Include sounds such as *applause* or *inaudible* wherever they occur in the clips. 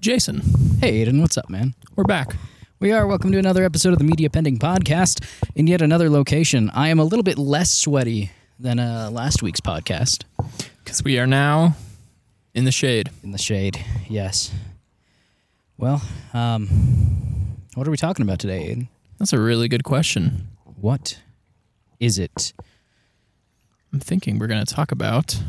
Jason. Hey, Aidan, what's up, man? We're back. We are. Welcome to another episode of the Media Pending Podcast in yet another location. I am a little bit less sweaty than uh, last week's podcast Because we are now in the shade. in the shade. Yes. Well, um, what are we talking about today, Aidan? That's a really good question. What is it? I'm thinking we're going to talk about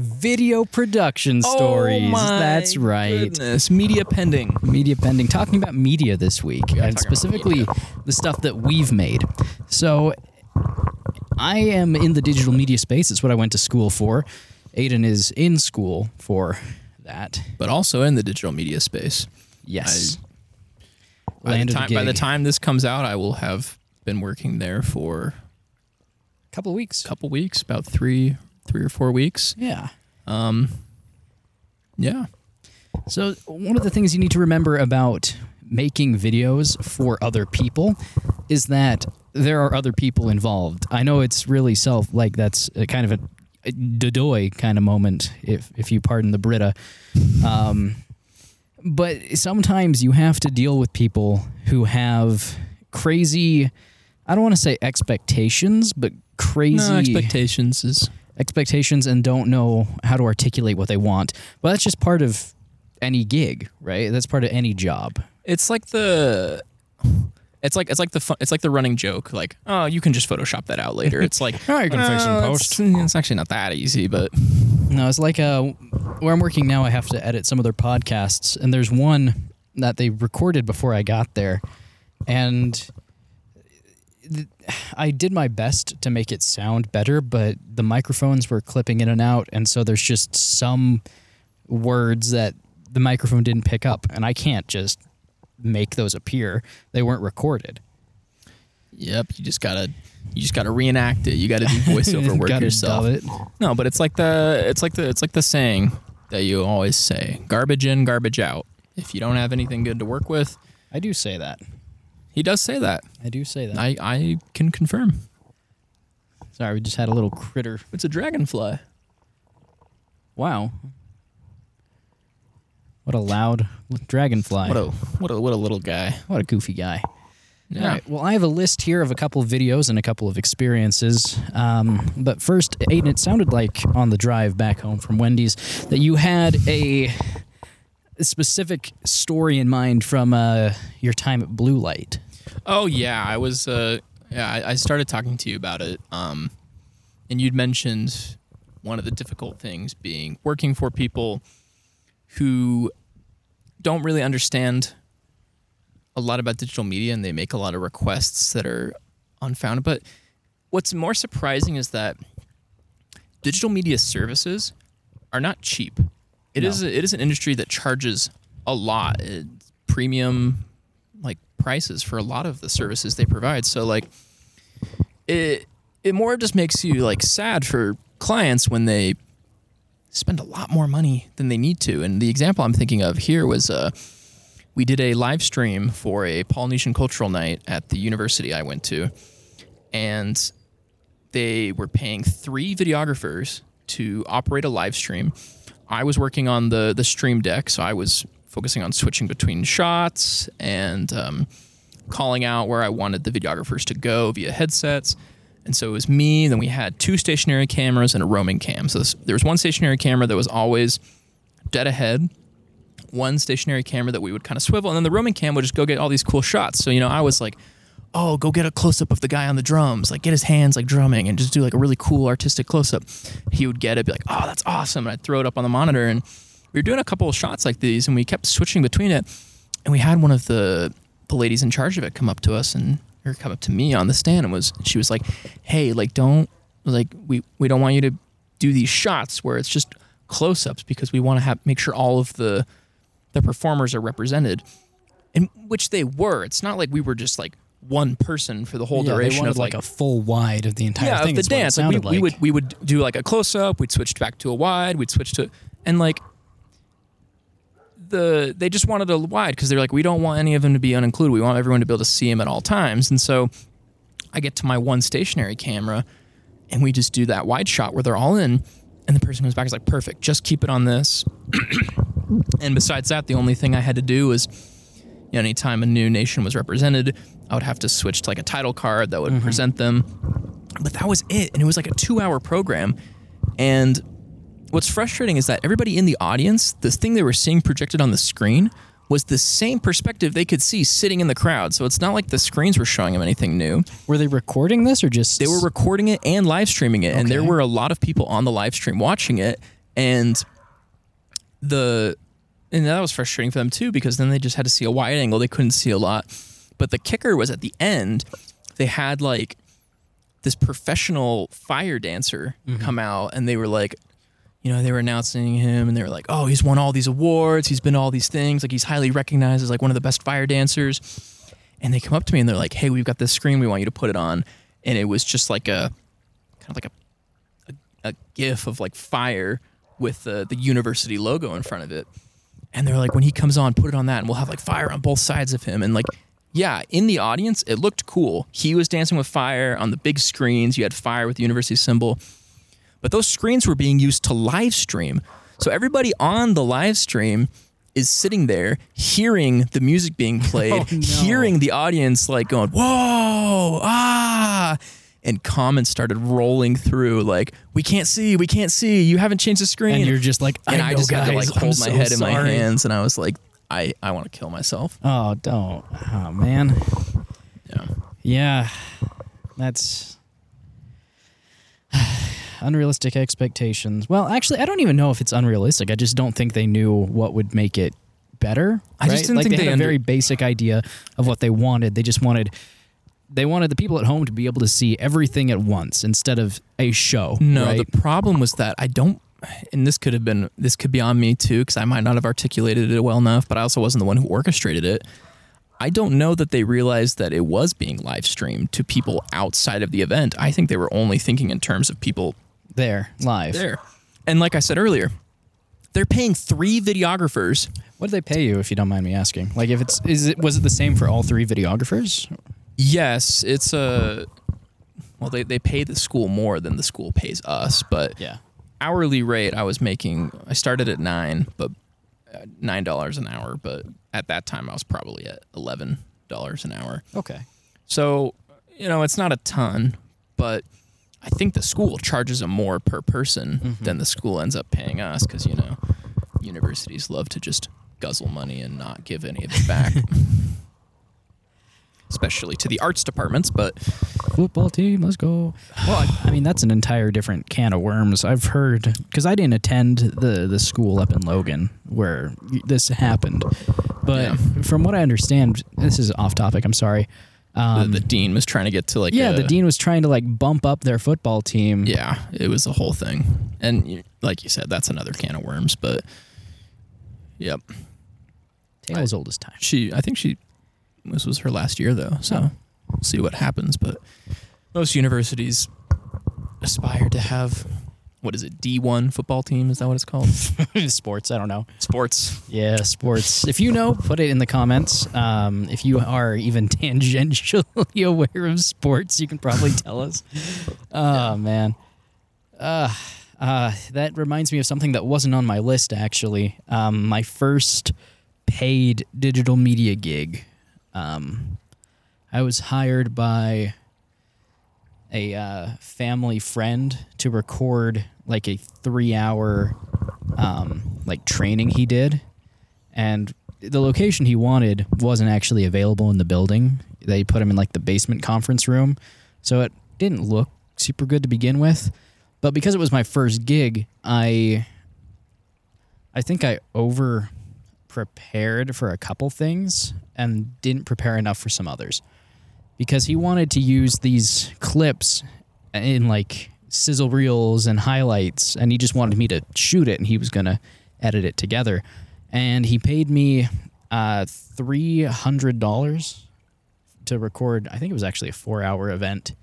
Video production oh stories. Oh That's right. Goodness. Media pending. Media pending. Talking about media this week, and specifically the stuff that we've made. So, I am in the digital media space. It's what I went to school for. Aidan is in school for that. But also in the digital media space. Yes. By the, time, by the time this comes out, I will have been working there for couple of weeks. a couple weeks, about three, three or four weeks. Yeah. Um, yeah. So, one of the things you need to remember about making videos for other people is that there are other people involved. I know it's really self like that's a kind of a, a dodoy kind of moment, if if you pardon the Brita. Um, but sometimes you have to deal with people who have crazy. I don't want to say expectations, but crazy No, expectations is expectations and don't know how to articulate what they want. But that's just part of any gig, right? That's part of any job. it's like the it's like it's like the fun, it's like the running joke like oh you can just photoshop that out later it's like *laughs* Oh, you can fix it in "Uh, post." it's, it's actually not that easy but No, it's like uh, where I'm working now. I have to edit some of their podcasts, and there's one that they recorded before I got there, and I did my best to make it sound better, but the microphones were clipping in and out, and so there's just some words that the microphone didn't pick up, and I can't just make those appear. They weren't recorded. yep you just gotta you just gotta reenact it you gotta do voiceover *laughs* work Gotta yourself it. no but it's like the it's like the it's like the saying that you always say garbage in garbage out if you don't have anything good to work with I do say that. He does say that I do say that. i i can confirm Sorry, we just had a little critter. it's a dragonfly Wow. What a loud dragonfly. what a what a what a little guy What a goofy guy. yeah All right. Well, I have a list here of a couple of videos and a couple of experiences. Um, but first, Aidan, it sounded like on the drive back home from Wendy's that you had a specific story in mind from uh, your time at Blue Light. Oh yeah, I was. Uh, yeah, I, I started talking to you about it, um, and you'd mentioned one of the difficult things being working for people who don't really understand a lot about digital media, and they make a lot of requests that are unfounded. But what's more surprising is that digital media services are not cheap. It No. is a, it is an industry that charges a lot, It's premium like prices for a lot of the services they provide. So like it it more just makes you like sad for clients when they spend a lot more money than they need to. And the example I'm thinking of here was uh we did a live stream for a Polynesian cultural night at the university I went to. And they were paying three videographers to operate a live stream. I was working on the the stream deck, so I was focusing on switching between shots and um, calling out where I wanted the videographers to go via headsets. And so it was me. Then we had two stationary cameras and a roaming cam. So this, there was one stationary camera that was always dead ahead, one stationary camera that we would kind of swivel, and then the roaming cam would just go get all these cool shots. So you know, I was like, "Oh, go get a close up of the guy on the drums, like get his hands like drumming, and just do like a really cool artistic close up." He would get it, be like, "Oh, that's awesome," and I'd throw it up on the monitor. And we were doing a couple of shots like these, and we kept switching between it. And we had one of the the ladies in charge of it come up to us and or come up to me on the stand and was she was like, "Hey, like don't like we we don't want you to do these shots where it's just close ups because we want to have make sure all of the the performers are represented." And which they were. It's not like we were just like one person for the whole Yeah, duration of like, like a full wide of the entire yeah, thing. of the is what it dance. Like we, sounded we would we would do like a close up. We'd switch back to a wide. We'd switch to and like the they just wanted a wide because they're like we don't want any of them to be unincluded. We want everyone to be able to see them at all times. And so I get to my one stationary camera and we just do that wide shot where they're all in and the person comes back is like perfect. Just keep it on this. *coughs* And besides that, the only thing I had to do was, you know, anytime a new nation was represented, I would have to switch to like a title card that would mm-hmm. present them. But that was it. And it was like a two hour program. And what's frustrating is that everybody in the audience, the thing they were seeing projected on the screen was the same perspective they could see sitting in the crowd. So it's not like the screens were showing them anything new. Were they recording this or just They were recording it and live streaming it, and there were a lot of people on the live stream watching it, and the and that was frustrating for them too because then they just had to see a wide angle. They couldn't see a lot. But the kicker was at the end, they had like this professional fire dancer mm-hmm. come out, and they were like. You know, they were announcing him and they were like, oh, he's won all these awards. He's been all these things. Like, he's highly recognized as like one of the best fire dancers and they come up to me and they're like, "Hey, we've got this screen. We want you to put it on." And it was just like a kind of like a a, a gif of like fire with the the university logo in front of it. And they're like, "When he comes on, put it on that, and we'll have like fire on both sides of him." And like, yeah, in the audience, it looked cool. He was dancing with fire on the big screens. You had fire with the university symbol, but those screens were being used to live stream. So everybody on the live stream is sitting there hearing the music being *laughs* played, Oh, no. hearing the audience like going, "Whoa, ah!" And comments started rolling through like, "We can't see, we can't see. You haven't changed the screen." and you're just like and I, I, know, just had to guys, like I'm hold my so head in my hands, and I was like, "I I want to kill myself." Oh, don't. Oh man. Yeah. Yeah. That's *sighs* unrealistic expectations. Well, actually, I don't even know if it's unrealistic. I just don't think they knew what would make it better. I just didn't like think they, they had a very basic idea of what they wanted. They just wanted they wanted the people at home to be able to see everything at once instead of a show. No, right? the problem was that I don't, and this could have been, this could be on me too, because I might not have articulated it well enough, but I also wasn't the one who orchestrated it. I don't know that they realized that it was being live streamed to people outside of the event. I think they were only thinking in terms of people there live. there. And like I said earlier, they're paying three videographers. What did they pay you, if you don't mind me asking? Like, if it's is it was it the same for all three videographers? Yes, it's a. Well, they, they pay the school more than the school pays us, but Yeah. hourly rate I was making I started at 9 but uh, $9 an hour but at that time I was probably at $11 an hour. Okay. So, you know, it's not a ton, but I think the school charges them more per person than the school ends up paying us cuz you know, universities love to just guzzle money and not give any of it back. *laughs* Especially to the arts departments, but football team, let's go. Well, I, I mean that's an entire different can of worms. I've heard because I didn't attend the the school up in Logan where this happened, but Yeah. from what I understand, this is off topic. I'm sorry. Um, the, the dean was trying to get to like yeah, a- the dean was trying to like bump up their football team. Yeah, it was the whole thing. And like you said, that's another can of worms. But yep, Tales old as time. she. I think she. This was her last year though, so we'll see what happens. But most universities aspire to have what is it? D one football team? Is that what it's called? *laughs* Sports. I don't know. Sports. Yeah, sports. if you know, put it in the comments. Um, if you are even *laughs* tangentially *laughs* aware of sports, you can probably tell us. Oh man, uh, uh, that reminds me of something that wasn't on my list actually. Um, my first paid digital media gig. Um, I was hired by a uh, family friend to record like a three-hour um, like training he did, and the location he wanted wasn't actually available in the building. They put him in like the basement conference room, so it didn't look super good to begin with. But because it was my first gig, I I think I over prepared for a couple things and didn't prepare enough for some others. Because he wanted to use these clips in like sizzle reels and highlights and he just wanted me to shoot it and he was going to edit it together. And he paid me uh, $300 to record, I think it was actually a four hour event.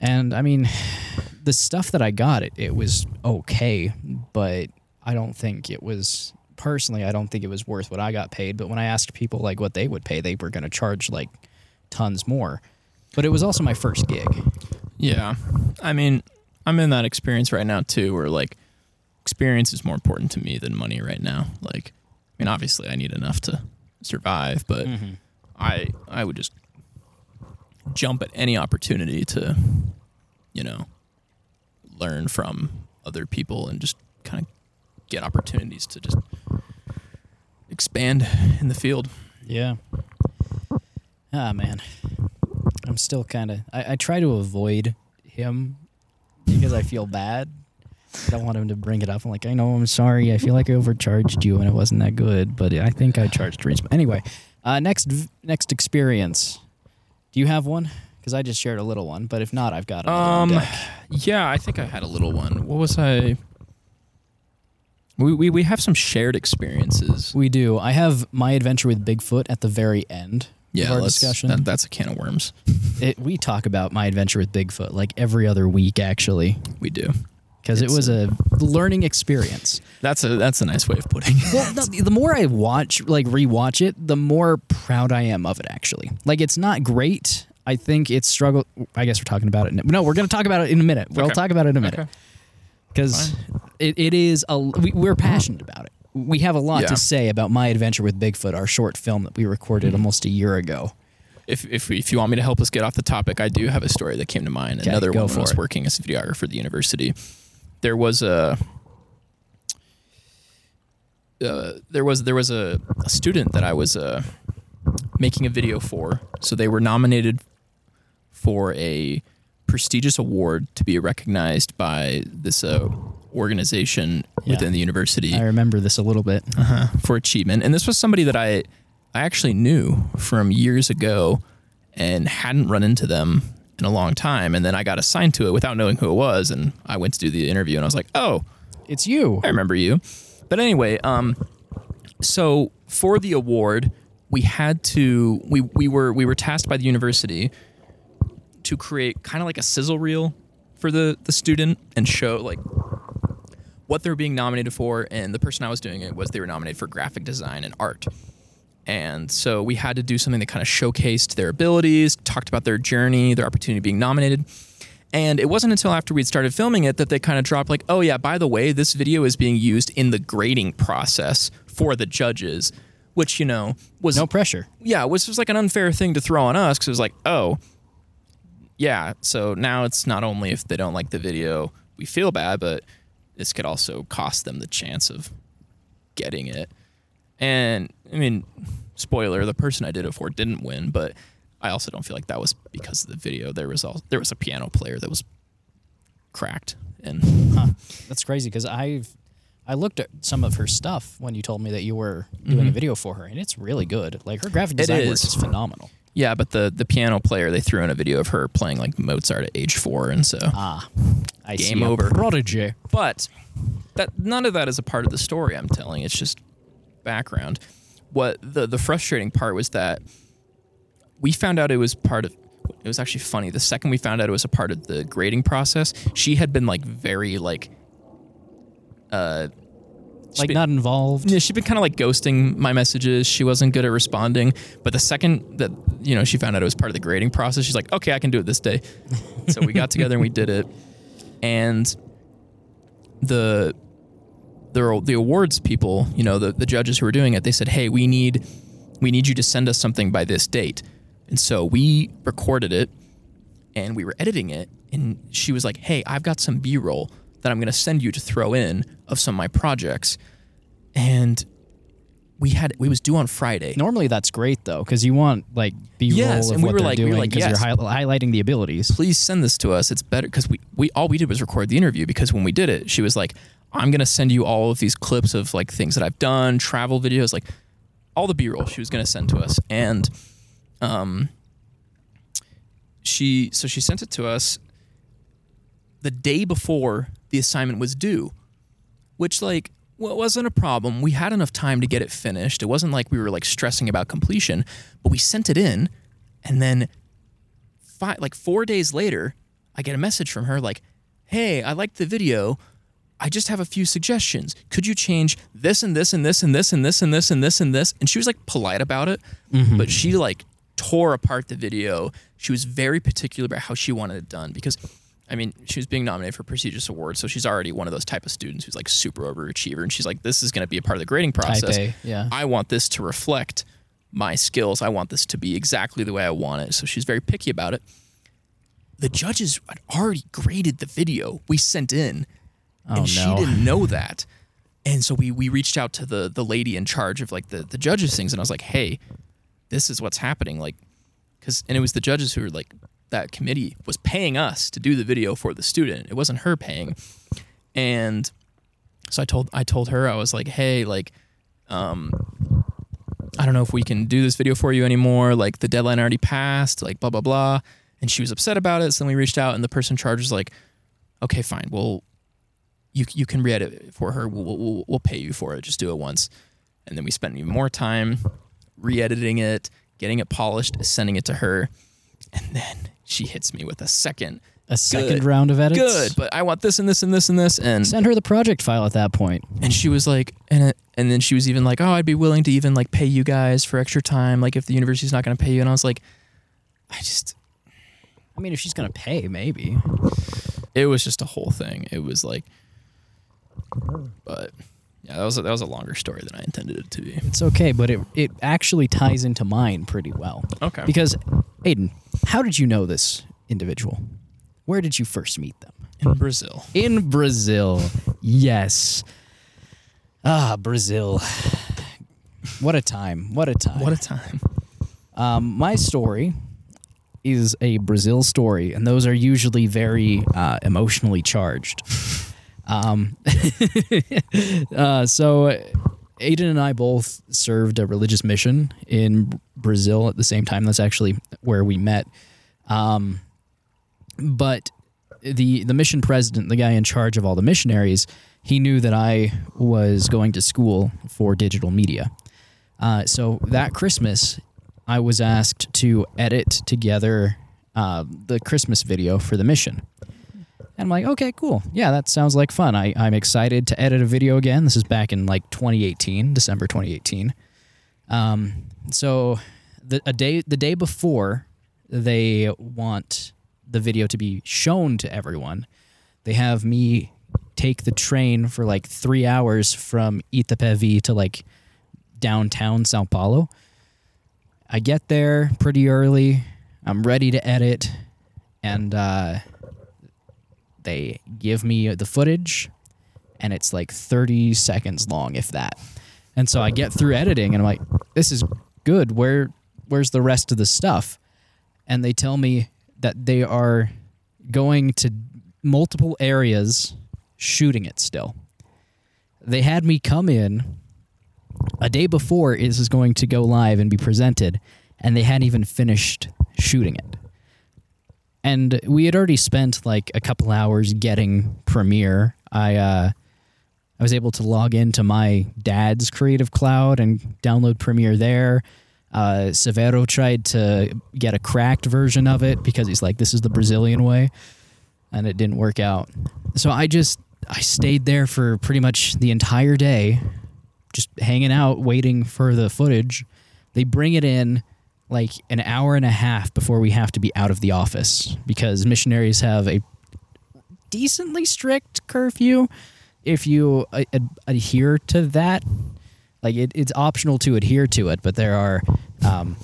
And I mean, the stuff that I got, it, it was okay, but I don't think it was personally, I don't think it was worth what I got paid. But when I asked people like what they would pay, they were going to charge like tons more. But it was also my first gig. Yeah, I mean, I'm in that experience right now too, where like experience is more important to me than money right now. Like, I mean, obviously, I need enough to survive, but Mm-hmm. I I would just jump at any opportunity to, you know, learn from other people and just kind of get opportunities to just expand in the field. Yeah. Ah man, I'm still kind of. I, I try to avoid him because I feel bad. I don't want him to bring it up. I'm like, I know, I'm sorry. I feel like I overcharged you and it wasn't that good, but I think I charged reasonable. Anyway, uh, next next experience. Do you have one? Because I just shared a little one, but if not, I've got another Um, yeah, I think I had a little one. What was I? We we, we have some shared experiences. We do. I have my adventure with Bigfoot at the very end Yeah, of our discussion. that- that's a can of worms. It, we talk about my adventure with Bigfoot like every other week, actually, We do. because it was a learning experience. That's a that's a nice way of putting it. Well, no, the more I watch, like rewatch it, the more proud I am of it. Actually, like it's not great. I think it's struggle. I guess we're talking about it. No, we're going to talk about it in a minute. We'll Okay. talk about it in a minute Okay. Because it, it is a. We, we're passionate about it. We have a lot Yeah. to say about my adventure with Bigfoot, our short film that we recorded almost a year ago. If if if you want me to help us get off the topic, I do have a story that came to mind. Okay, Another go one when for I was it. working as a videographer at the university. There was a uh, there was there was a, a student that I was uh, making a video for. So they were nominated for a prestigious award to be recognized by this uh, organization Yeah. within the university I remember this a little bit. uh, for achievement. And this was somebody that I I actually knew from years ago and hadn't run into them in a long time. And then I got assigned to it without knowing who it was. And I went to do the interview and I was like, oh, It's you. I remember you. But anyway, um, so for the award, we had to we we were we were tasked by the university to create kind of like a sizzle reel for the the student and show like what they were being nominated for. And the person I was doing it was they were nominated for graphic design and art. And so we had to do something that kind of showcased their abilities, talked about their journey, their opportunity being nominated. And it wasn't until after we'd started filming it that they kind of dropped, like, oh, yeah, by the way, this video is being used in the grading process for the judges, which, you know, was No pressure. yeah, which was just like an unfair thing to throw on us because it was like, oh, yeah. So now it's not only if they don't like the video, we feel bad, but this could also cost them the chance of getting it. And I mean, spoiler: the person I did it for didn't win, but I also don't feel like that was because of the video. There was all there was a piano player that was cracked, and Huh. That's crazy because I've I looked at some of her stuff when you told me that you were doing a video for her, and it's really good. Like her graphic Mm-hmm. Design work is. is phenomenal. Yeah, but the the piano player they threw in a video of her playing like Mozart at age four, and so Ah, I Game see a over. prodigy. but that none of that is a part of the story I'm telling. It's just background. What the the frustrating part was that we found out it was part of it was actually funny. The second we found out it was a part of the grading process, she had been like very like uh she's Like been- not involved. yeah, she'd been kind of like ghosting my messages. She wasn't good at responding. But the second that you know she found out it was part of the grading process, she's like, "Okay, I can do it this day." *laughs* so we got together and we did it. And the the the awards people, you know, the the judges who were doing it, they said, "Hey, we need we need you to send us something by this date." And so we recorded it and we were editing it and she was like hey i've got some b-roll that i'm going to send you to throw in of some of my projects and we had we was due on friday Normally that's great though, because you want like B-roll Yes, of and we what were they're like- we were doing like, because yes. you're hi- highlighting the abilities. please send this to us it's better because we, we all we did was record the interview because when we did it she was like i'm going to send you all of these clips of like things that i've done travel videos like all the b-roll she was going to send to us and um she so she sent it to us the day before the assignment was due which like well, wasn't a problem we had enough time to get it finished it wasn't like we were like stressing about completion but we sent it in and then five, like four days later, I get a message from her like, "Hey, I liked the video. I just have a few suggestions. Could you change this and this and this and this and this and this and this and this?" And she was like polite about it, mm-hmm. but she like tore apart the video. She was very particular about how she wanted it done because I mean, she was being nominated for prestigious awards, so she's already one of those type of students who's like super overachiever, and she's like, this is going to be a part of the grading process. A, yeah. I want this to reflect my skills. I want this to be exactly the way I want it. So she's very picky about it. The judges had already graded the video we sent in, oh, and Oh, she didn't *laughs* know that. And so we we reached out to the the lady in charge of like the the judges things, and I was like, hey, this is what's happening, like, because and it was the judges who were like that committee was paying us to do the video for the student. It wasn't her paying, and so I told I told her I was like, hey, like, um, I don't know if we can do this video for you anymore. Like the deadline already passed. Like blah blah blah. And she was upset about it. So then we reached out, and the person in charge was like, okay, fine. Well, you you can re-edit it for her. We'll, we'll we'll pay you for it. Just do it once. And then we spent even more time re-editing it, getting it polished, sending it to her, and then she hits me with a second. A second Good. round of edits. Good, but I want this and this and this and this. And Send her the project file at that point. and she was like and it, and then she was even like oh i'd be willing to even like pay you guys for extra time like if the university's not going to pay you and i was like i just I mean, if she's gonna pay, maybe. it was just a whole thing it was like but yeah that was a, that was a longer story than i intended it to be It's okay, but it it actually ties into mine pretty well. okay Because, Aidan, how did you know this individual? Where did you first meet them? in brazil In Brazil. Yes. Ah, Brazil. What a time. What a time. what a time Um, my story is a Brazil story, and those are usually very uh, emotionally charged. *laughs* Um, *laughs* uh, so, Aidan and I both served a religious mission in Brazil at the same time. That's actually where we met. Um, but the the mission president, the guy in charge of all the missionaries, he knew that I was going to school for digital media. Uh, so that Christmas, I was asked to edit together uh, the Christmas video for the mission. And I'm like, okay, cool. Yeah, that sounds like fun. I, I'm excited to edit a video again. This is back in like 2018, December 2018. Um, so the a day the day before they want the video to be shown to everyone, they have me take the train for like three hours from Itapevi to like downtown Sao Paulo. I get there pretty early. I'm ready to edit, and uh, they give me the footage, and it's like 30 seconds long, if that. And so I get through editing, and I'm like, "This is good. Where, where's the rest of the stuff?" And they tell me that they are going to multiple areas shooting it still. They had me come in a day before this is going to go live and be presented, and they hadn't even finished shooting it. And we had already spent like a couple hours getting Premiere. I uh, I was able to log into my dad's Creative Cloud and download Premiere there. Uh, Severo tried to get a cracked version of it because he's like, "This is the Brazilian way," and it didn't work out. So I just I stayed there for pretty much the entire day, just hanging out, waiting for the footage. They bring it in like an hour and a half before we have to be out of the office because missionaries have a decently strict curfew if you uh, ad- adhere to that. Like it, it's optional to adhere to it, but there are um,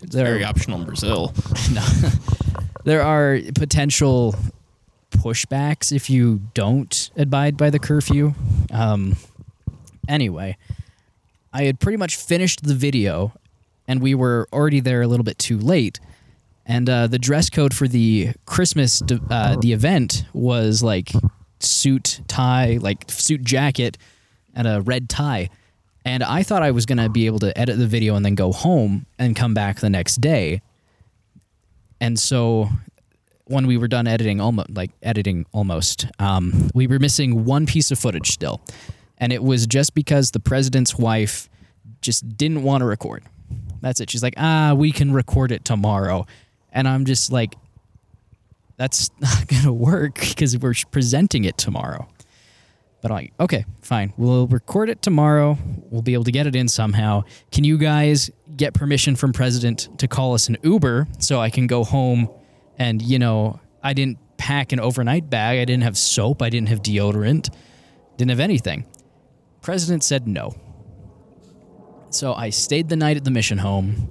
there very optional in brazil *laughs* no. there are potential pushbacks if you don't abide by the curfew. Um, anyway, I had pretty much finished the video, and we were already there a little bit too late. And uh, the dress code for the Christmas uh, the event was like suit tie, like suit jacket, and a red tie. And I thought I was gonna be able to edit the video and then go home and come back the next day. And so when we were done editing almost like editing almost um, we were missing one piece of footage still and it was just because the president's wife just didn't want to record that's it she's like ah we can record it tomorrow and i'm just like that's *laughs* not gonna work because we're presenting it tomorrow but i'm like okay fine we'll record it tomorrow we'll be able to get it in somehow can you guys get permission from president to call us an uber so i can go home and you know i didn't pack an overnight bag. I didn't have soap. I didn't have deodorant. Didn't have anything. President said no. So I stayed the night at the mission home,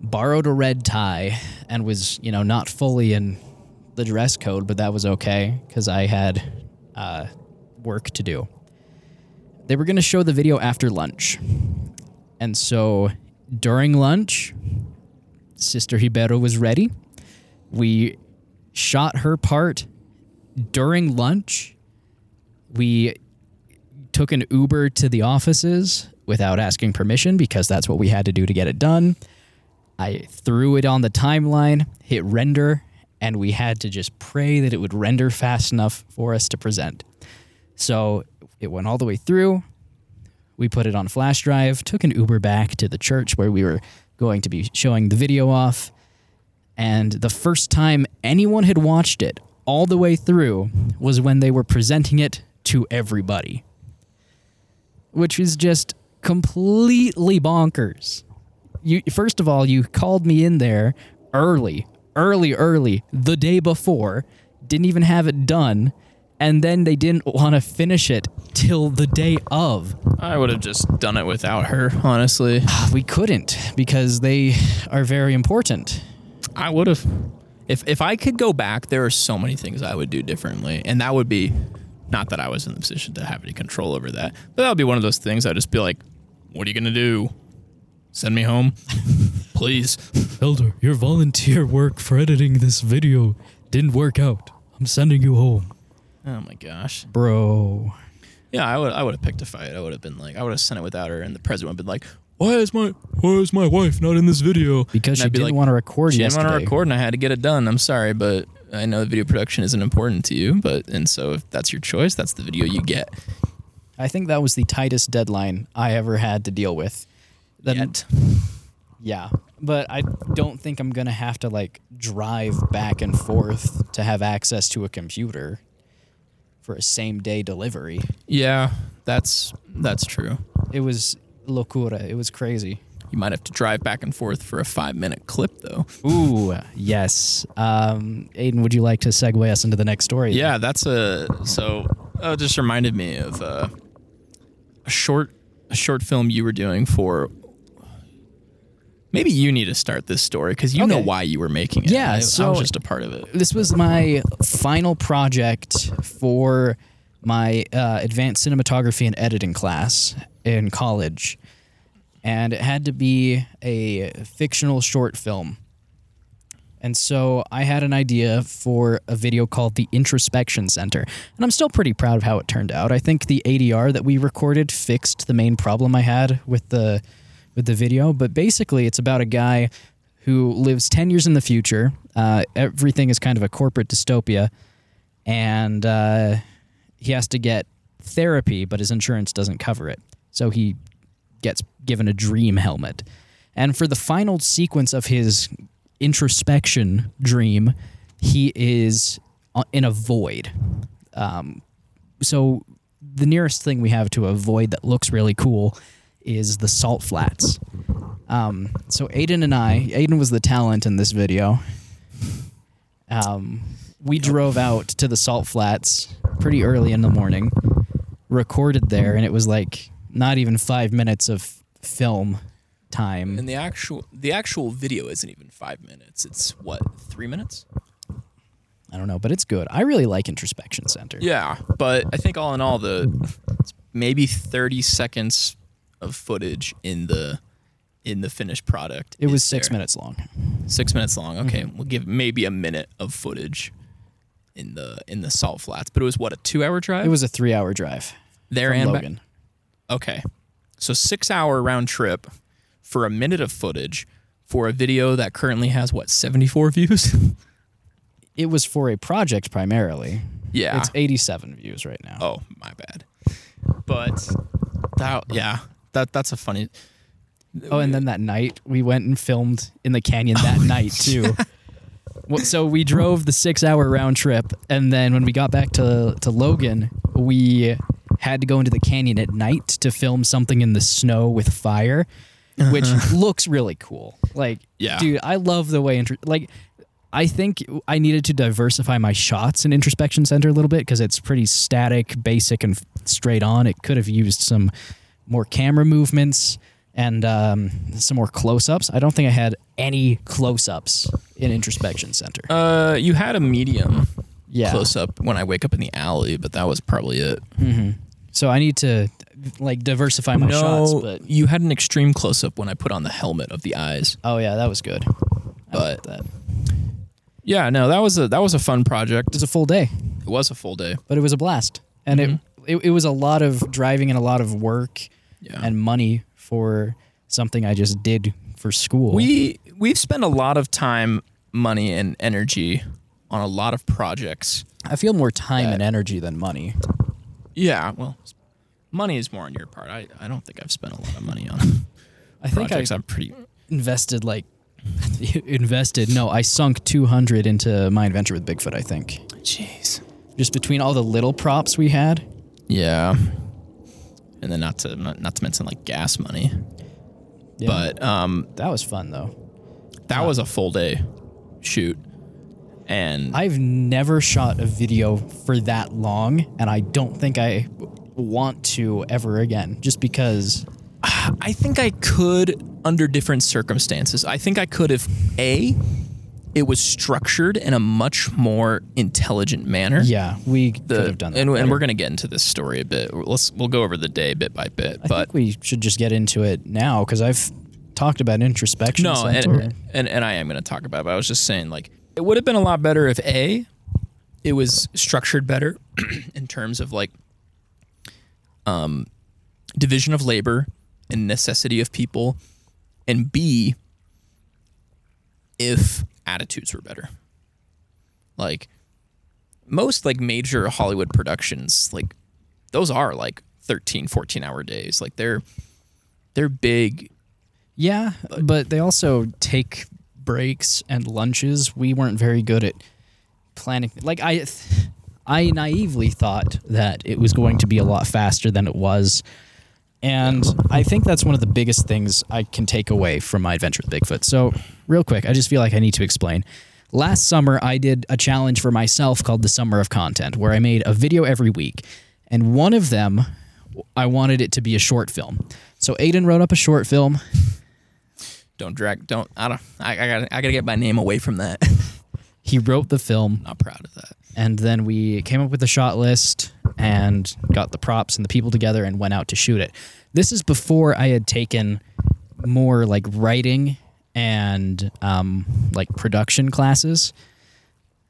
borrowed a red tie, and was, you know, not fully in the dress code, but that was okay because I had uh, work to do. They were going to show the video after lunch. And so during lunch, Sister Hibero was ready. We shot her part during lunch. We took an Uber to the offices without asking permission because that's what we had to do to get it done. I threw it on the timeline, hit render, and we had to just pray that it would render fast enough for us to present. So it went all the way through. We put it on flash drive, took an Uber back to the church where we were going to be showing the video off. And the first time anyone had watched it all the way through was when they were presenting it to everybody, which is just completely bonkers. You first of all, you called me in there early, early, early, the day before, didn't even have it done, and then they didn't want to finish it till the day of. I would have just done it without her, honestly. *sighs* We couldn't because they are very important. I would have. If if I could go back, there are so many things I would do differently, and that would be not that I was in the position to have any control over that, but that would be one of those things. I'd just be like, "What are you gonna do? Send me home, *laughs* please." Elder, your volunteer work for editing this video didn't work out. I'm sending you home. Oh my gosh. Bro. Yeah, I would I would have picked a fight. I would have been like, I would have sent it without her, and the president would have been like, "Why is my Why is my wife not in this video?" Because And she I'd be didn't like, want to record She didn't want to record, and I had to get it done. I'm sorry, but I know video production isn't important to you. But and so if that's your choice, that's the video you get. I think that was the tightest deadline I ever had to deal with. Then- Yet. Yeah, but I don't think I'm gonna have to like drive back and forth to have access to a computer for a same day delivery. Yeah, that's that's true. It was locura. It was crazy. You might have to drive back and forth for a five minute clip, though. Ooh, yes. Um, Aidan, would you like to segue us into the next story? Yeah, that's a so. It just reminded me of uh, a short a short film you were doing for. Maybe you need to start this story because you know why you were making it. Yeah, I, I was just a part of it. this was my final project for my uh, advanced cinematography and editing class in college. And it had to be a fictional short film. And so I had an idea for a video called The Introspection Center. And I'm still pretty proud of how it turned out. I think the ADR that we recorded fixed the main problem I had with the with the video, but basically it's about a guy who lives 10 years in the future. Uh, everything is kind of a corporate dystopia and uh, he has to get therapy, but his insurance doesn't cover it. So he gets given a dream helmet. And for the final sequence of his introspection dream, he is uh, in a void. Um, so the nearest thing we have to a void that looks really cool is the salt flats. Um, so Aidan and I, Aidan was the talent in this video. Um, we drove out to the salt flats pretty early in the morning, recorded there, and it was like not even five minutes of film time. And the actual the actual video isn't even five minutes. It's what three minutes? I don't know, but it's good. I really like Introspection Center. Yeah, but I think all in all, the it's maybe thirty seconds of footage in the in the finished product. It was six there. minutes long. Six minutes long. Okay, Mm-hmm. we'll give maybe a minute of footage in the in the salt flats. But it was what a two hour drive. It was a three-hour drive there and back. Logan. Okay, so six hour round trip for a minute of footage for a video that currently has what seventy four views. *laughs* It was for a project primarily. yeah. It's 87 views right now. Oh, my bad. But that yeah, that that's a funny. Oh, and then that night we went and filmed in the canyon that *laughs* oh, night too. Well, so we drove the six-hour round trip, and then when we got back to to Logan, we had to go into the canyon at night to film something in the snow with fire, which looks really cool. Like, Yeah. dude, I love the way intro- like I think I needed to diversify my shots in Introspection Center a little bit because it's pretty static, basic, and f- straight on. It could have used some more camera movements and um, some more close ups. I don't think I had any close ups in Introspection Center. Uh, you had a medium yeah. close up when I wake up in the alley, but that was probably it. hmm So I need to like diversify my shots. But you had an extreme close up when I put on the helmet of the eyes. oh yeah, that was good. I But- that. Yeah, no, that was a that was a fun project. It was a full day. It was a full day. but it was a blast and it, mm-hmm. it it was a lot of driving and a lot of work Yeah. and money for something I just did for school. We we've spent a lot of time, money, and energy on a lot of projects. I feel more time and energy than money. Yeah, well, money is more on your part. I, I don't think I've spent a lot of money on I think projects. I I'm pretty. invested like *laughs* invested. No, I sunk 200 into my adventure with Bigfoot, I think. Jeez. Just between all the little props we had. Yeah. And then not to not, not to mention like gas money, Yeah. but um, that was fun though. that was a full day shoot, and I've never shot a video for that long and I don't think I want to ever again just because I think I could under different circumstances. I think I could if a it was structured in a much more intelligent manner. yeah, we The, could have done that. and, and we're gonna get into this story a bit. Let's we'll go over the day bit by bit. I but think we should just get into it now because I've talked about introspection. no, and, and and I am gonna talk about. it, But I was just saying, like, it would have been a lot better if a it was structured better *clears throat* in terms of like um division of labor and necessity of people, and b if attitudes were better. Like most like major Hollywood productions, like those are like 13, 14 hour days. Like they're they're big. yeah, but they also take breaks and lunches. We weren't very good at planning. Like I, I naively thought that it was going to be a lot faster than it was. And I think that's one of the biggest things I can take away from my adventure with Bigfoot. So, real quick, I just feel like I need to explain. Last summer, I did a challenge for myself called the Summer of Content, where I made a video every week. And one of them, I wanted it to be a short film. So, Aidan wrote up a short film. Don't drag. Don't. I don't. I, I gotta. I gotta get my name away from that. *laughs* He wrote the film, Not proud of that. and then we came up with the shot list and got the props and the people together and went out to shoot it. This is before I had taken more like writing and um, like production classes.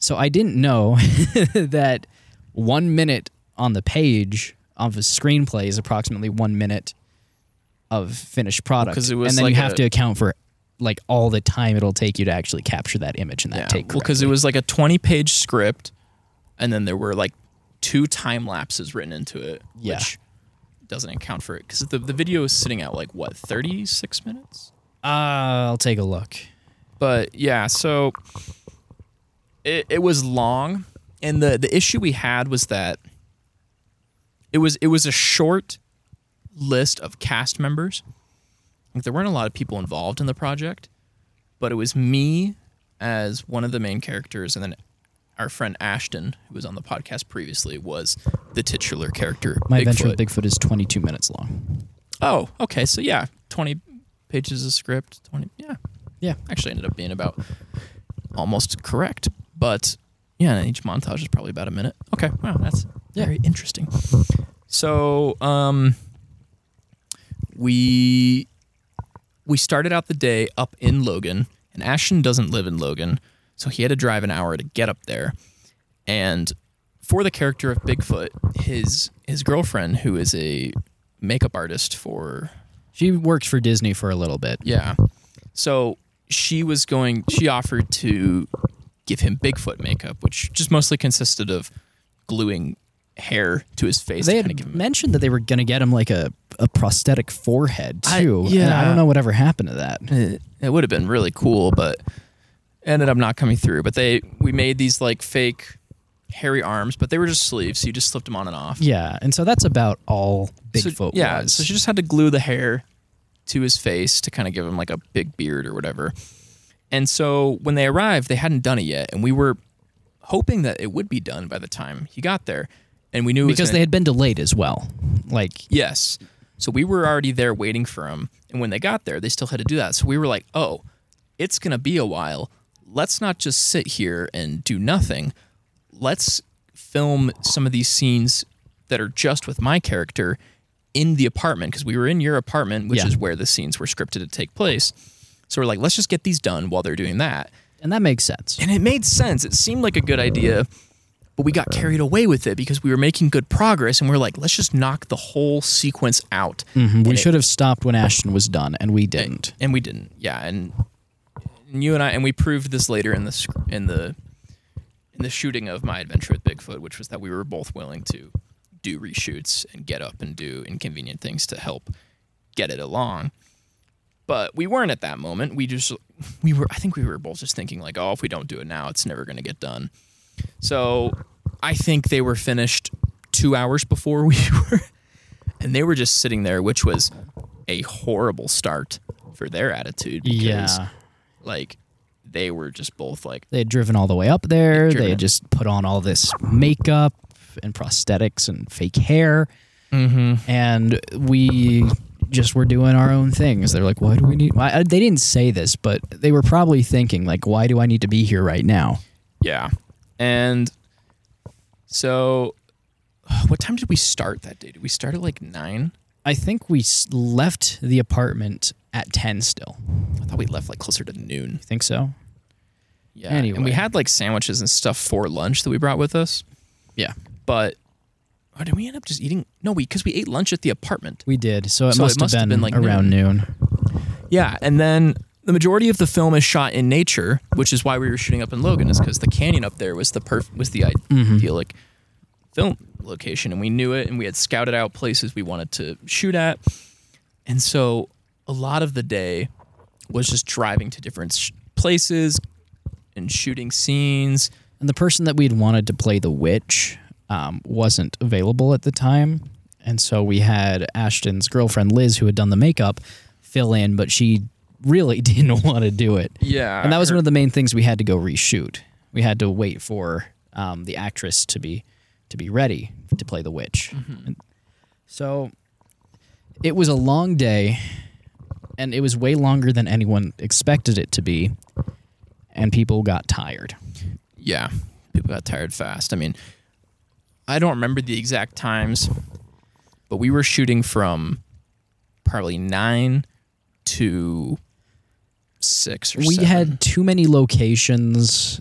So I didn't know *laughs* that one minute on the page of a screenplay is approximately one minute of finished product. 'cause it was and then like you have a- to account for like all the time it'll take you to actually capture that image and that Yeah. take. Well, because it was like a twenty-page script, and then there were like two time lapses written into it, Yeah. which doesn't account for it because the the video is sitting at like what thirty-six minutes. Uh, I'll take a look. but yeah, so it, it was long, and the the issue we had was that it was it was a short list of cast members. Like there weren't a lot of people involved in the project, but it was me as one of the main characters, and then our friend Ashton, who was on the podcast previously, was the titular character. My adventure with Bigfoot. Bigfoot is 22 minutes long. Oh, okay. So yeah, twenty pages of script. Twenty. Yeah, Yeah. Actually, ended up being about almost correct, but yeah, And each montage is probably about a minute. Okay. Wow, that's Yeah. very interesting. So, um, we we started out the day up in Logan, and Ashton doesn't live in Logan, so he had to drive an hour to get up there. And for the character of Bigfoot, his his girlfriend, who is a makeup artist for She worked for Disney for a little bit. yeah. So she was going, she offered to give him Bigfoot makeup, which just mostly consisted of gluing hair to his face. They had kinda give him, mentioned that they were going to get him like a, a prosthetic forehead I- too. and yeah. I don't know whatever happened to that. it, it would have been really cool, but ended up not coming through. But they, we made these like fake hairy arms, but they were just sleeves. So you just slipped them on and off. Yeah, and so that's about all So- Bigfoot yeah. was. So she just had to glue the hair to his face to kind of give him like a big beard or whatever. And so when they arrived, they hadn't done it yet, and we were hoping that it would be done by the time he got there. And we knew because gonna- they had been delayed as well. Like Yes. So we were already there waiting for them, And when they got there, they still had to do that. So we were like, oh, it's going to be a while. Let's not just sit here and do nothing. Let's film some of these scenes that are just with my character in the apartment because we were in your apartment, which Yeah. is where the scenes were scripted to take place. So we're like, let's just get these done while they're doing that. and that makes sense. And it made sense. It seemed like a good idea, but we got carried away with it because we were making good progress and we are like, let's just knock the whole sequence out. Mhm, We it- should have stopped when Ashton was done, and we didn't. and we didn't. Yeah, and, and you and I and we proved this later in the in the in the shooting of my adventure with Bigfoot, which was that we were both willing to do reshoots and get up and do inconvenient things to help get it along. But we weren't at that moment. We just we were I think we were both just thinking like, oh, if we don't do it now, it's never going to get done. So, I think they were finished 2 hours before we *laughs* were and they were just sitting there, which was a horrible start for their attitude because Yeah. like they were just both like They had driven all the way up there. They had just put on all this makeup and prosthetics and fake hair. Mm-hmm. And we just were doing our own things. They're like, why do we need. I, I- uh, they didn't say this, but they were probably thinking, like, why do I need to be here right now? Yeah. And so what time did we start that day? Did we start at like 9? I think we s- left the apartment at 10 still. I thought we left like closer to noon. You think so? Yeah. Anyway. And we had like sandwiches and stuff for lunch that we brought with us, Yeah. but oh, did we end up just eating? No, we because we ate lunch at the apartment. We did. So it, So it must, must have have been, been, like, around noon. Yeah, and then the majority of the film is shot in nature, which is why we were shooting up in Logan, is because the canyon up there was the perf- was the Mm-hmm. film location, and we knew it, and we had scouted out places we wanted to shoot at, and so a lot of the day was just driving to different sh- places and shooting scenes. And the person that we'd wanted to play the witch um, wasn't available at the time. And so we had Ashton's girlfriend, Liz, who had done the makeup, fill in, but she really *laughs* didn't want to do it. Yeah, And that was one of the main things we had to go reshoot. We had to wait for um, the actress to be to be ready to play the witch. And so it was a long day, and it was way longer than anyone expected it to be. And people got tired. yeah, people got tired fast. I mean, I don't remember the exact times, but we were shooting from probably nine to six or we seven. had too many locations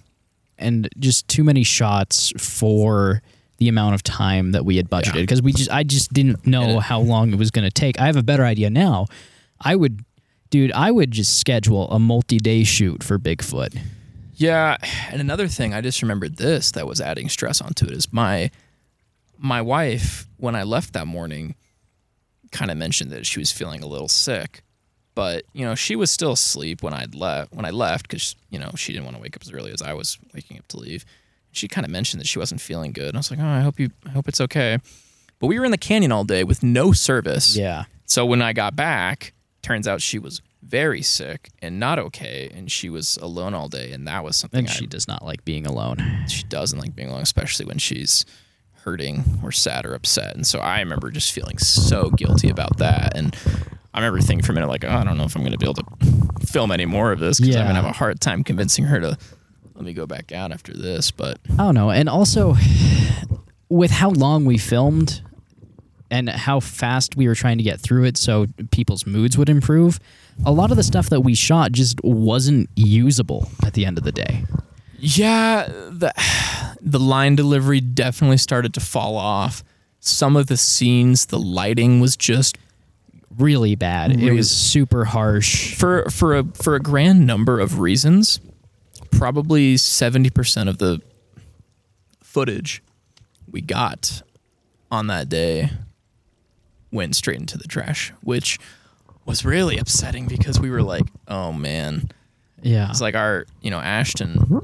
and just too many shots for the amount of time that we had budgeted Yeah. because we just I just didn't know how long it was going to take. I have a better idea now. I would dude, I would just schedule a multi-day shoot for Bigfoot. Yeah, and another thing I just remembered this that was adding stress onto it is my my wife when I left that morning kind of mentioned that she was feeling a little sick, but you know she was still asleep when I'd left when I left because you know she didn't want to wake up as early as I was waking up to leave. She kind of mentioned that she wasn't feeling good. And I was like, oh, I hope you, I hope it's okay. But we were in the canyon all day with no service. Yeah. So when I got back, turns out she was very sick and not okay, and she was alone all day, and that was something And I- she does not like being alone. she doesn't like being alone, especially when she's hurting or sad or upset. And so I remember just feeling so guilty about that. And I remember thinking for a minute, like, oh, I don't know if I'm going to be able to film any more of this because I'm going to have a hard time convincing her to let me go back out after this. But I don't know. And also, with how long we filmed and how fast we were trying to get through it so people's moods would improve, a lot of the stuff that we shot just wasn't usable at the end of the day. yeah, the, the line delivery definitely started to fall off. Some of the scenes, the lighting was just Really bad. It was super harsh. for for a for a grand number of reasons, probably seventy percent of the footage we got on that day went straight into the trash, which was really upsetting because we were like, oh man. Yeah. It's like our, you know, Ashton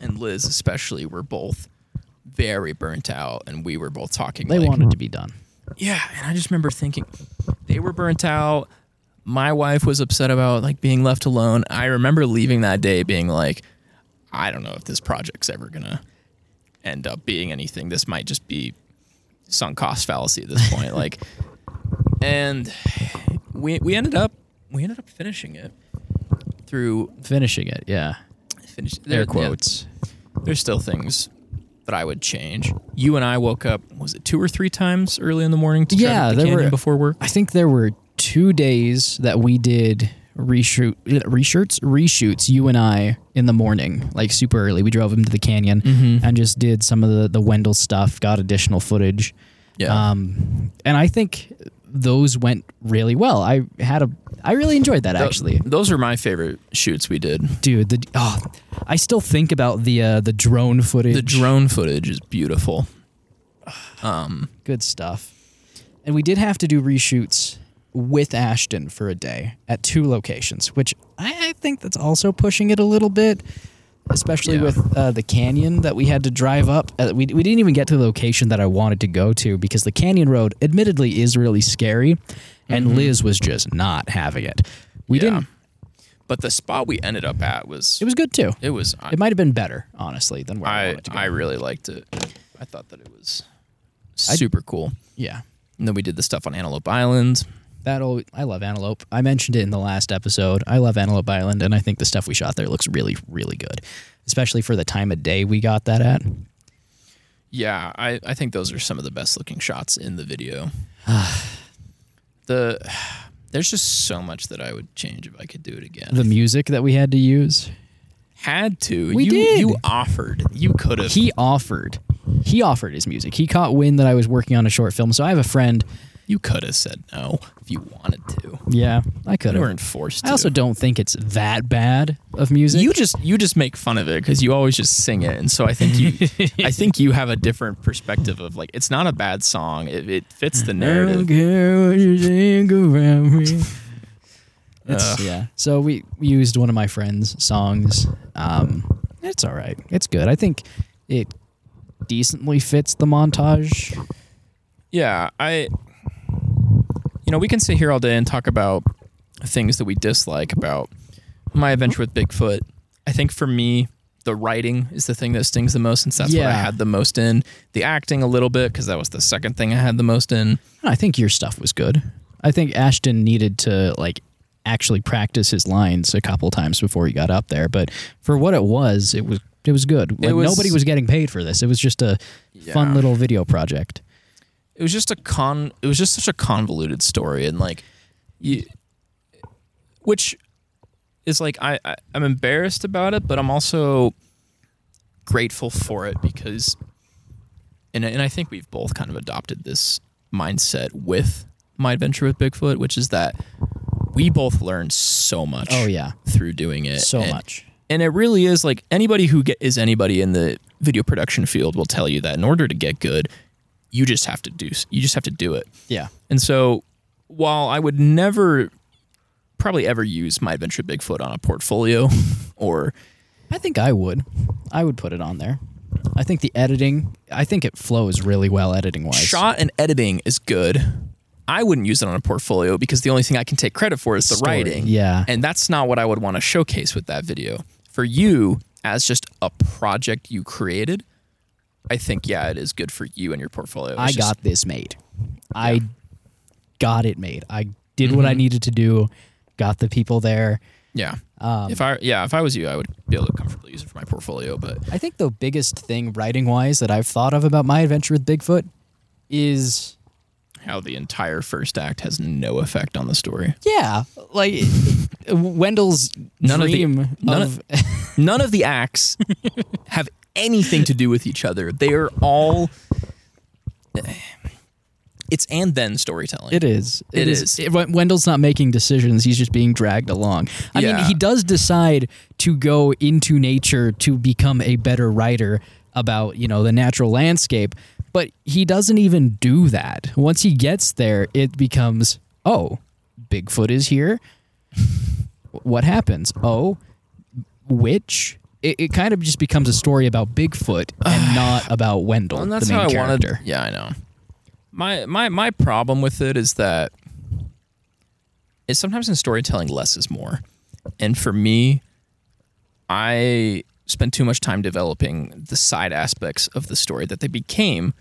and Liz especially were both very burnt out and we were both talking They like wanted to be done. yeah, and I just remember thinking they were burnt out. My wife was upset about like being left alone. I remember leaving that day being like, I don't know if this project's ever gonna end up being anything. This might just be sunk cost fallacy at this point. like, *laughs* and we we ended up we ended up finishing it through Finishing it, yeah. finish Air there- quotes. yeah, there's still things that I would change. You and I woke up was it two or three times early in the morning to Yeah, to there the canyon were- before work. I think there were two days that we did reshoot reshoots reshoots you and I in the morning like super early we drove him to the canyon Mm-hmm. and just did some of the the Wendell stuff got additional footage Yeah. um and I think those went really well I had a I really enjoyed that actually those are my favorite shoots we did. dude the oh I still think about the uh the drone footage The drone footage is beautiful. *sighs* good stuff. And we did have to do reshoots with Ashton for a day at two locations, which I, I think that's also pushing it a little bit, especially Yeah. with uh, the canyon that we had to drive up. Uh, we, we didn't even get to the location that I wanted to go to because the canyon road, admittedly, is really scary, and Liz was just not having it. We Mm-hmm. Yeah. didn't. But the spot we ended up at was It was good too. it was I It might have been better, honestly, than where I, I, wanted to go. I really liked it. I thought that it was super cool. yeah. And then we did the stuff on Antelope Island. That al- I love Antelope. I mentioned it in the last episode. I love Antelope Island, and I think the stuff we shot there looks really, really good, especially for the time of day we got that at. Yeah, I, I think those are some of the best looking shots in the video. *sighs* the there's just so much that I would change if I could do it again. The music that we had to use, Had to. We you, did. You offered. You could have. he offered. He offered his music. He caught wind that I was working on a short film, so I have a friend. You could have said no if you wanted to. Yeah, I could You have. weren't forced to. I also don't think it's that bad of music. you just you just make fun of it because you always just sing it, and so I think you *laughs* I think you have a different perspective of like it's not a bad song. It, it fits the I don't narrative. care what you think about me. It's, Ugh. yeah. So we we used one of my friend's songs. Um, it's all right. It's good. I think it decently fits the montage. Yeah, I. You know, we can sit here all day and talk about things that we dislike about my adventure with Bigfoot. I think for me, the writing is the thing that stings the most, since that's what I Yeah. had the most in. The acting a little bit, because that was the second thing I had the most in. I think your stuff was good. I think Ashton needed to like actually practice his lines a couple times before he got up there, but for what it was, it was it was good. Like was- nobody was getting paid for this. It was just a fun little video project. it was just a con it was just such a convoluted story and like you which is like I, I i'm embarrassed about it but i'm also grateful for it because and, and i think we've both kind of adopted this mindset with my adventure with bigfoot which is that we both learned so much Oh yeah. through doing it So And- much. and it really is like anybody who get, is anybody in the video production field will tell you that in order to get good you just have to do you just have to do it Yeah. and so while i would never probably ever use my adventure bigfoot on a portfolio *laughs* or I think I would. I would put it on there. I think the editing, I think it flows really well editing wise. shot and editing is good i wouldn't use it on a portfolio because the only thing i can take credit for is the Story, writing yeah. and that's not what i would want to showcase with that video for you as just a project you created i think yeah it is good for you and your portfolio It's I just- got this made. I got it made. I did what I needed to do, got the people there. Yeah. Um, if I yeah, if I was you, I would be able to comfortably use it for my portfolio. But I think the biggest thing writing wise that I've thought of about my adventure with Bigfoot is how the entire first act has no effect on the story. yeah, like Wendell's None of the- none of, *laughs* None of the acts have anything to do with each other. They are all it's and then storytelling. It is. It is. is. It- Wendell's not making decisions. He's just being dragged along. I mean, he does decide to go into nature to become a better writer about, you know, the natural landscape, but he doesn't even do that. Once he gets there, it becomes, oh, Bigfoot is here. what happens? Oh, which? It, it kind of just becomes a story about Bigfoot and *sighs* not about Wendell, Well, and that's the main how I character. wanted. Yeah, I know. My my my problem with it is that is sometimes in storytelling less is more. And for me, I spent too much time developing the side aspects of the story that they became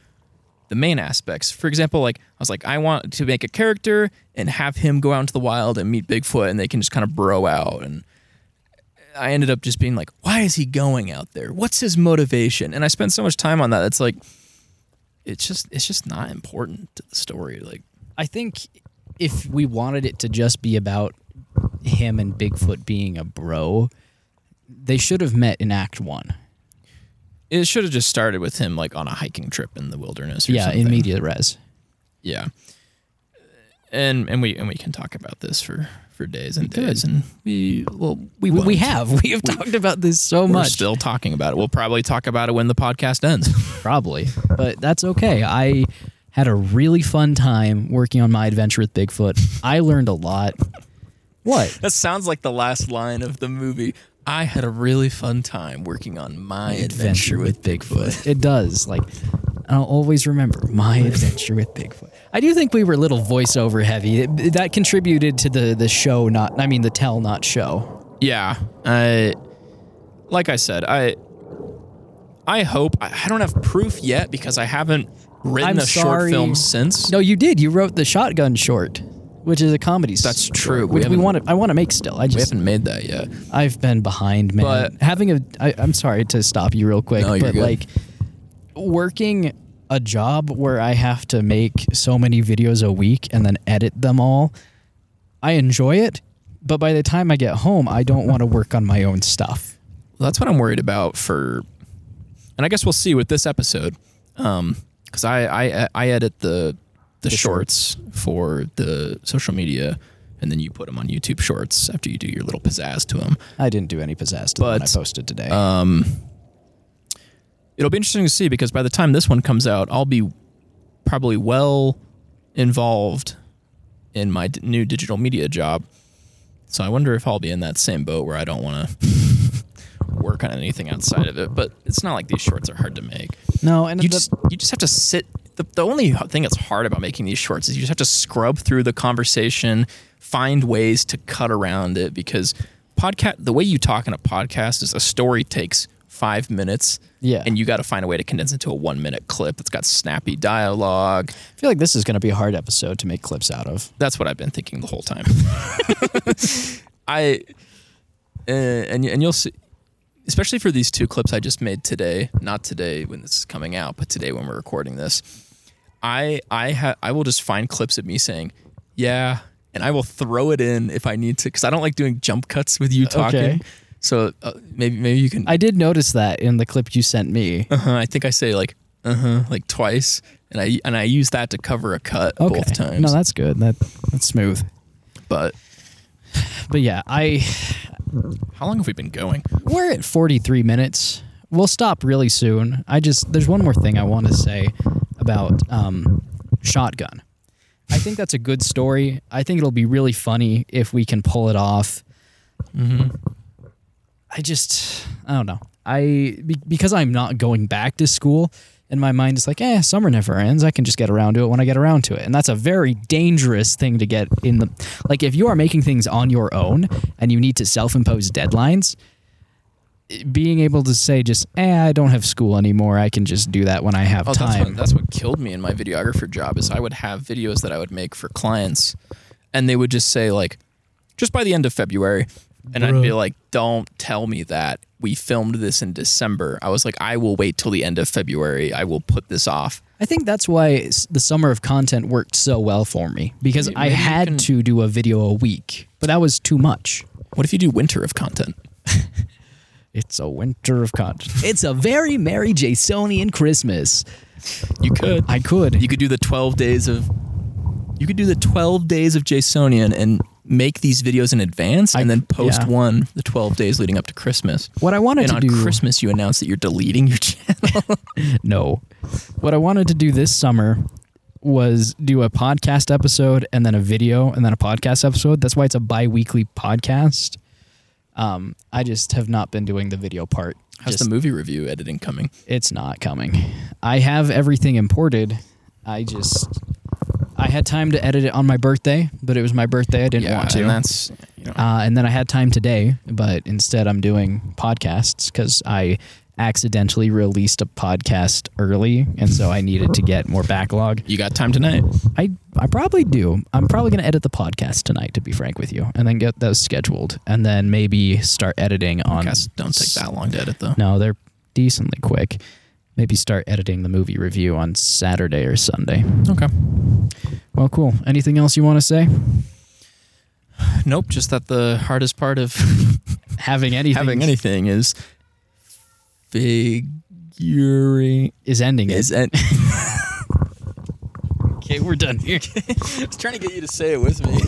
the main aspects. For example, like I was like, I want to make a character and have him go out into the wild and meet Bigfoot and they can just kind of bro out. And I ended up just being like, why is he going out there? What's his motivation? And I spent so much time on that. It's like it's just it's just not important to the story. Like I think if we wanted it to just be about him and Bigfoot being a bro, they should have met in Act One. it should have just started with him like on a hiking trip in the wilderness. Or Yeah, something. in media res. Yeah, and and we and we can talk about this for for days and could. days, and we well we We, we *laughs* have we have talked about this so We're much. still talking about it. We'll probably talk about it when the podcast ends. *laughs* Probably, but that's okay. I had a really fun time working on my adventure with Bigfoot. I learned a lot. What? *laughs* that sounds like the last line of the movie. I had a really fun time working on my adventure, with Bigfoot. It does. Like, I'll always remember my *laughs* adventure with Bigfoot. I do think we were a little voiceover heavy. It- that contributed to the the show, not I mean the tell, not show. Yeah, I like I said, I I hope I, don't have proof yet because I haven't written I'm a short film since. No, you did. You wrote the shotgun short, which is a comedy. That's short, true. We Which we, haven't- want to. I want to make still. I we just haven't made that yet. I've been behind, man. But- Having a, I, I'm sorry to stop you real quick, No, you're but good. like working a job where I have to make so many videos a week and then edit them all, I enjoy it. But by the time I get home, I don't want to work on my own stuff. Well, that's what I'm worried about for, and I guess we'll see with this episode, um, because I, I I edit the the, shorts for the social media, and then you put them on YouTube Shorts after you do your little pizzazz to them. I didn't do any pizzazz to the one I posted today. Um, it'll be interesting to see because by the time this one comes out, I'll be probably well involved in my d- new digital media job. So I wonder if I'll be in that same boat where I don't want to *laughs* work on anything outside of it. But it's not like these shorts are hard to make. no, and You the- just you just have to sit. The, the only thing that's hard about making these shorts is you just have to scrub through the conversation, find ways to cut around it because podcast the way you talk in a podcast is a story takes five minutes. Yeah. And you got to find a way to condense it to a one minute clip that's got snappy dialogue. I feel like this is going to be a hard episode to make clips out of. That's what I've been thinking the whole time. *laughs* I uh, and and you'll see, especially for these two clips I just made today. Not today when this is coming out, but today when we're recording this. I I ha- I will just find clips of me saying, "Yeah," and I will throw it in if I need to because I don't like doing jump cuts with you talking. Okay. So uh, maybe maybe you can. I did notice that in the clip you sent me. uh-huh, I think I say like uh huh like twice, and I and I use that to cover a cut Okay. both times. No, that's good. That that's smooth. but But yeah, I how long have we been going? We're at 43 minutes. We'll stop really soon. I just there's one more thing I want to say about um, Shotgun. I think that's a good story. I think it'll be really funny if we can pull it off. I just I don't know. I be, because I'm not going back to school and my mind is like, "Eh, summer never ends. I can just get around to it when I get around to it." And that's a very dangerous thing to get in the like if you are making things on your own and you need to self-impose deadlines, being able to say just, "Eh, I don't have school anymore. I can just do that when I have Oh, that's time." what, that's what killed me in my videographer job is I would have videos that I would make for clients, and they would just say like, just by the end of February, and I'd be like, don't tell me that we filmed this in December. I was like, I will wait till the end of February. I will put this off. I think that's why the summer of content worked so well for me because Maybe- I had can- to do a video a week, but that was too much. What if you do winter of content? *laughs* It's a winter of content. It's a very merry Jasonian Christmas. You could. I could. You could do the twelve days of. You could do the twelve days of Jasonian and make these videos in advance, and I- then post yeah. one the twelve days leading up to Christmas. what I wanted And to on do Christmas, you announce that you're deleting your *laughs* channel. *laughs* no. What I wanted to do this summer was do a podcast episode and then a video and then a podcast episode. That's why it's a bi-weekly podcast. Um, I just have not been doing the video part. How's Just- the movie review editing coming? It's not coming. I have everything imported. I just I had time to edit it on my birthday, but it was my birthday. I didn't yeah, want to. and that's you know, Uh, and then I had time today, but instead I'm doing podcasts because I accidentally released a podcast early, and so I needed to get more backlog. you got time tonight. I I probably do. I'm probably going to edit the podcast tonight, to be frank with you, and then get those scheduled, and then maybe start editing on. Podcasts don't take that long to edit though. No, they're decently quick. Maybe start editing the movie review on Saturday or Sunday. Okay. Well, cool. Anything else you want to say? Nope. Just that the hardest part of *laughs* Having anything having anything is figuring is ending it. is and *laughs* Okay, we're done here. *laughs* I was trying to get you to say it with me.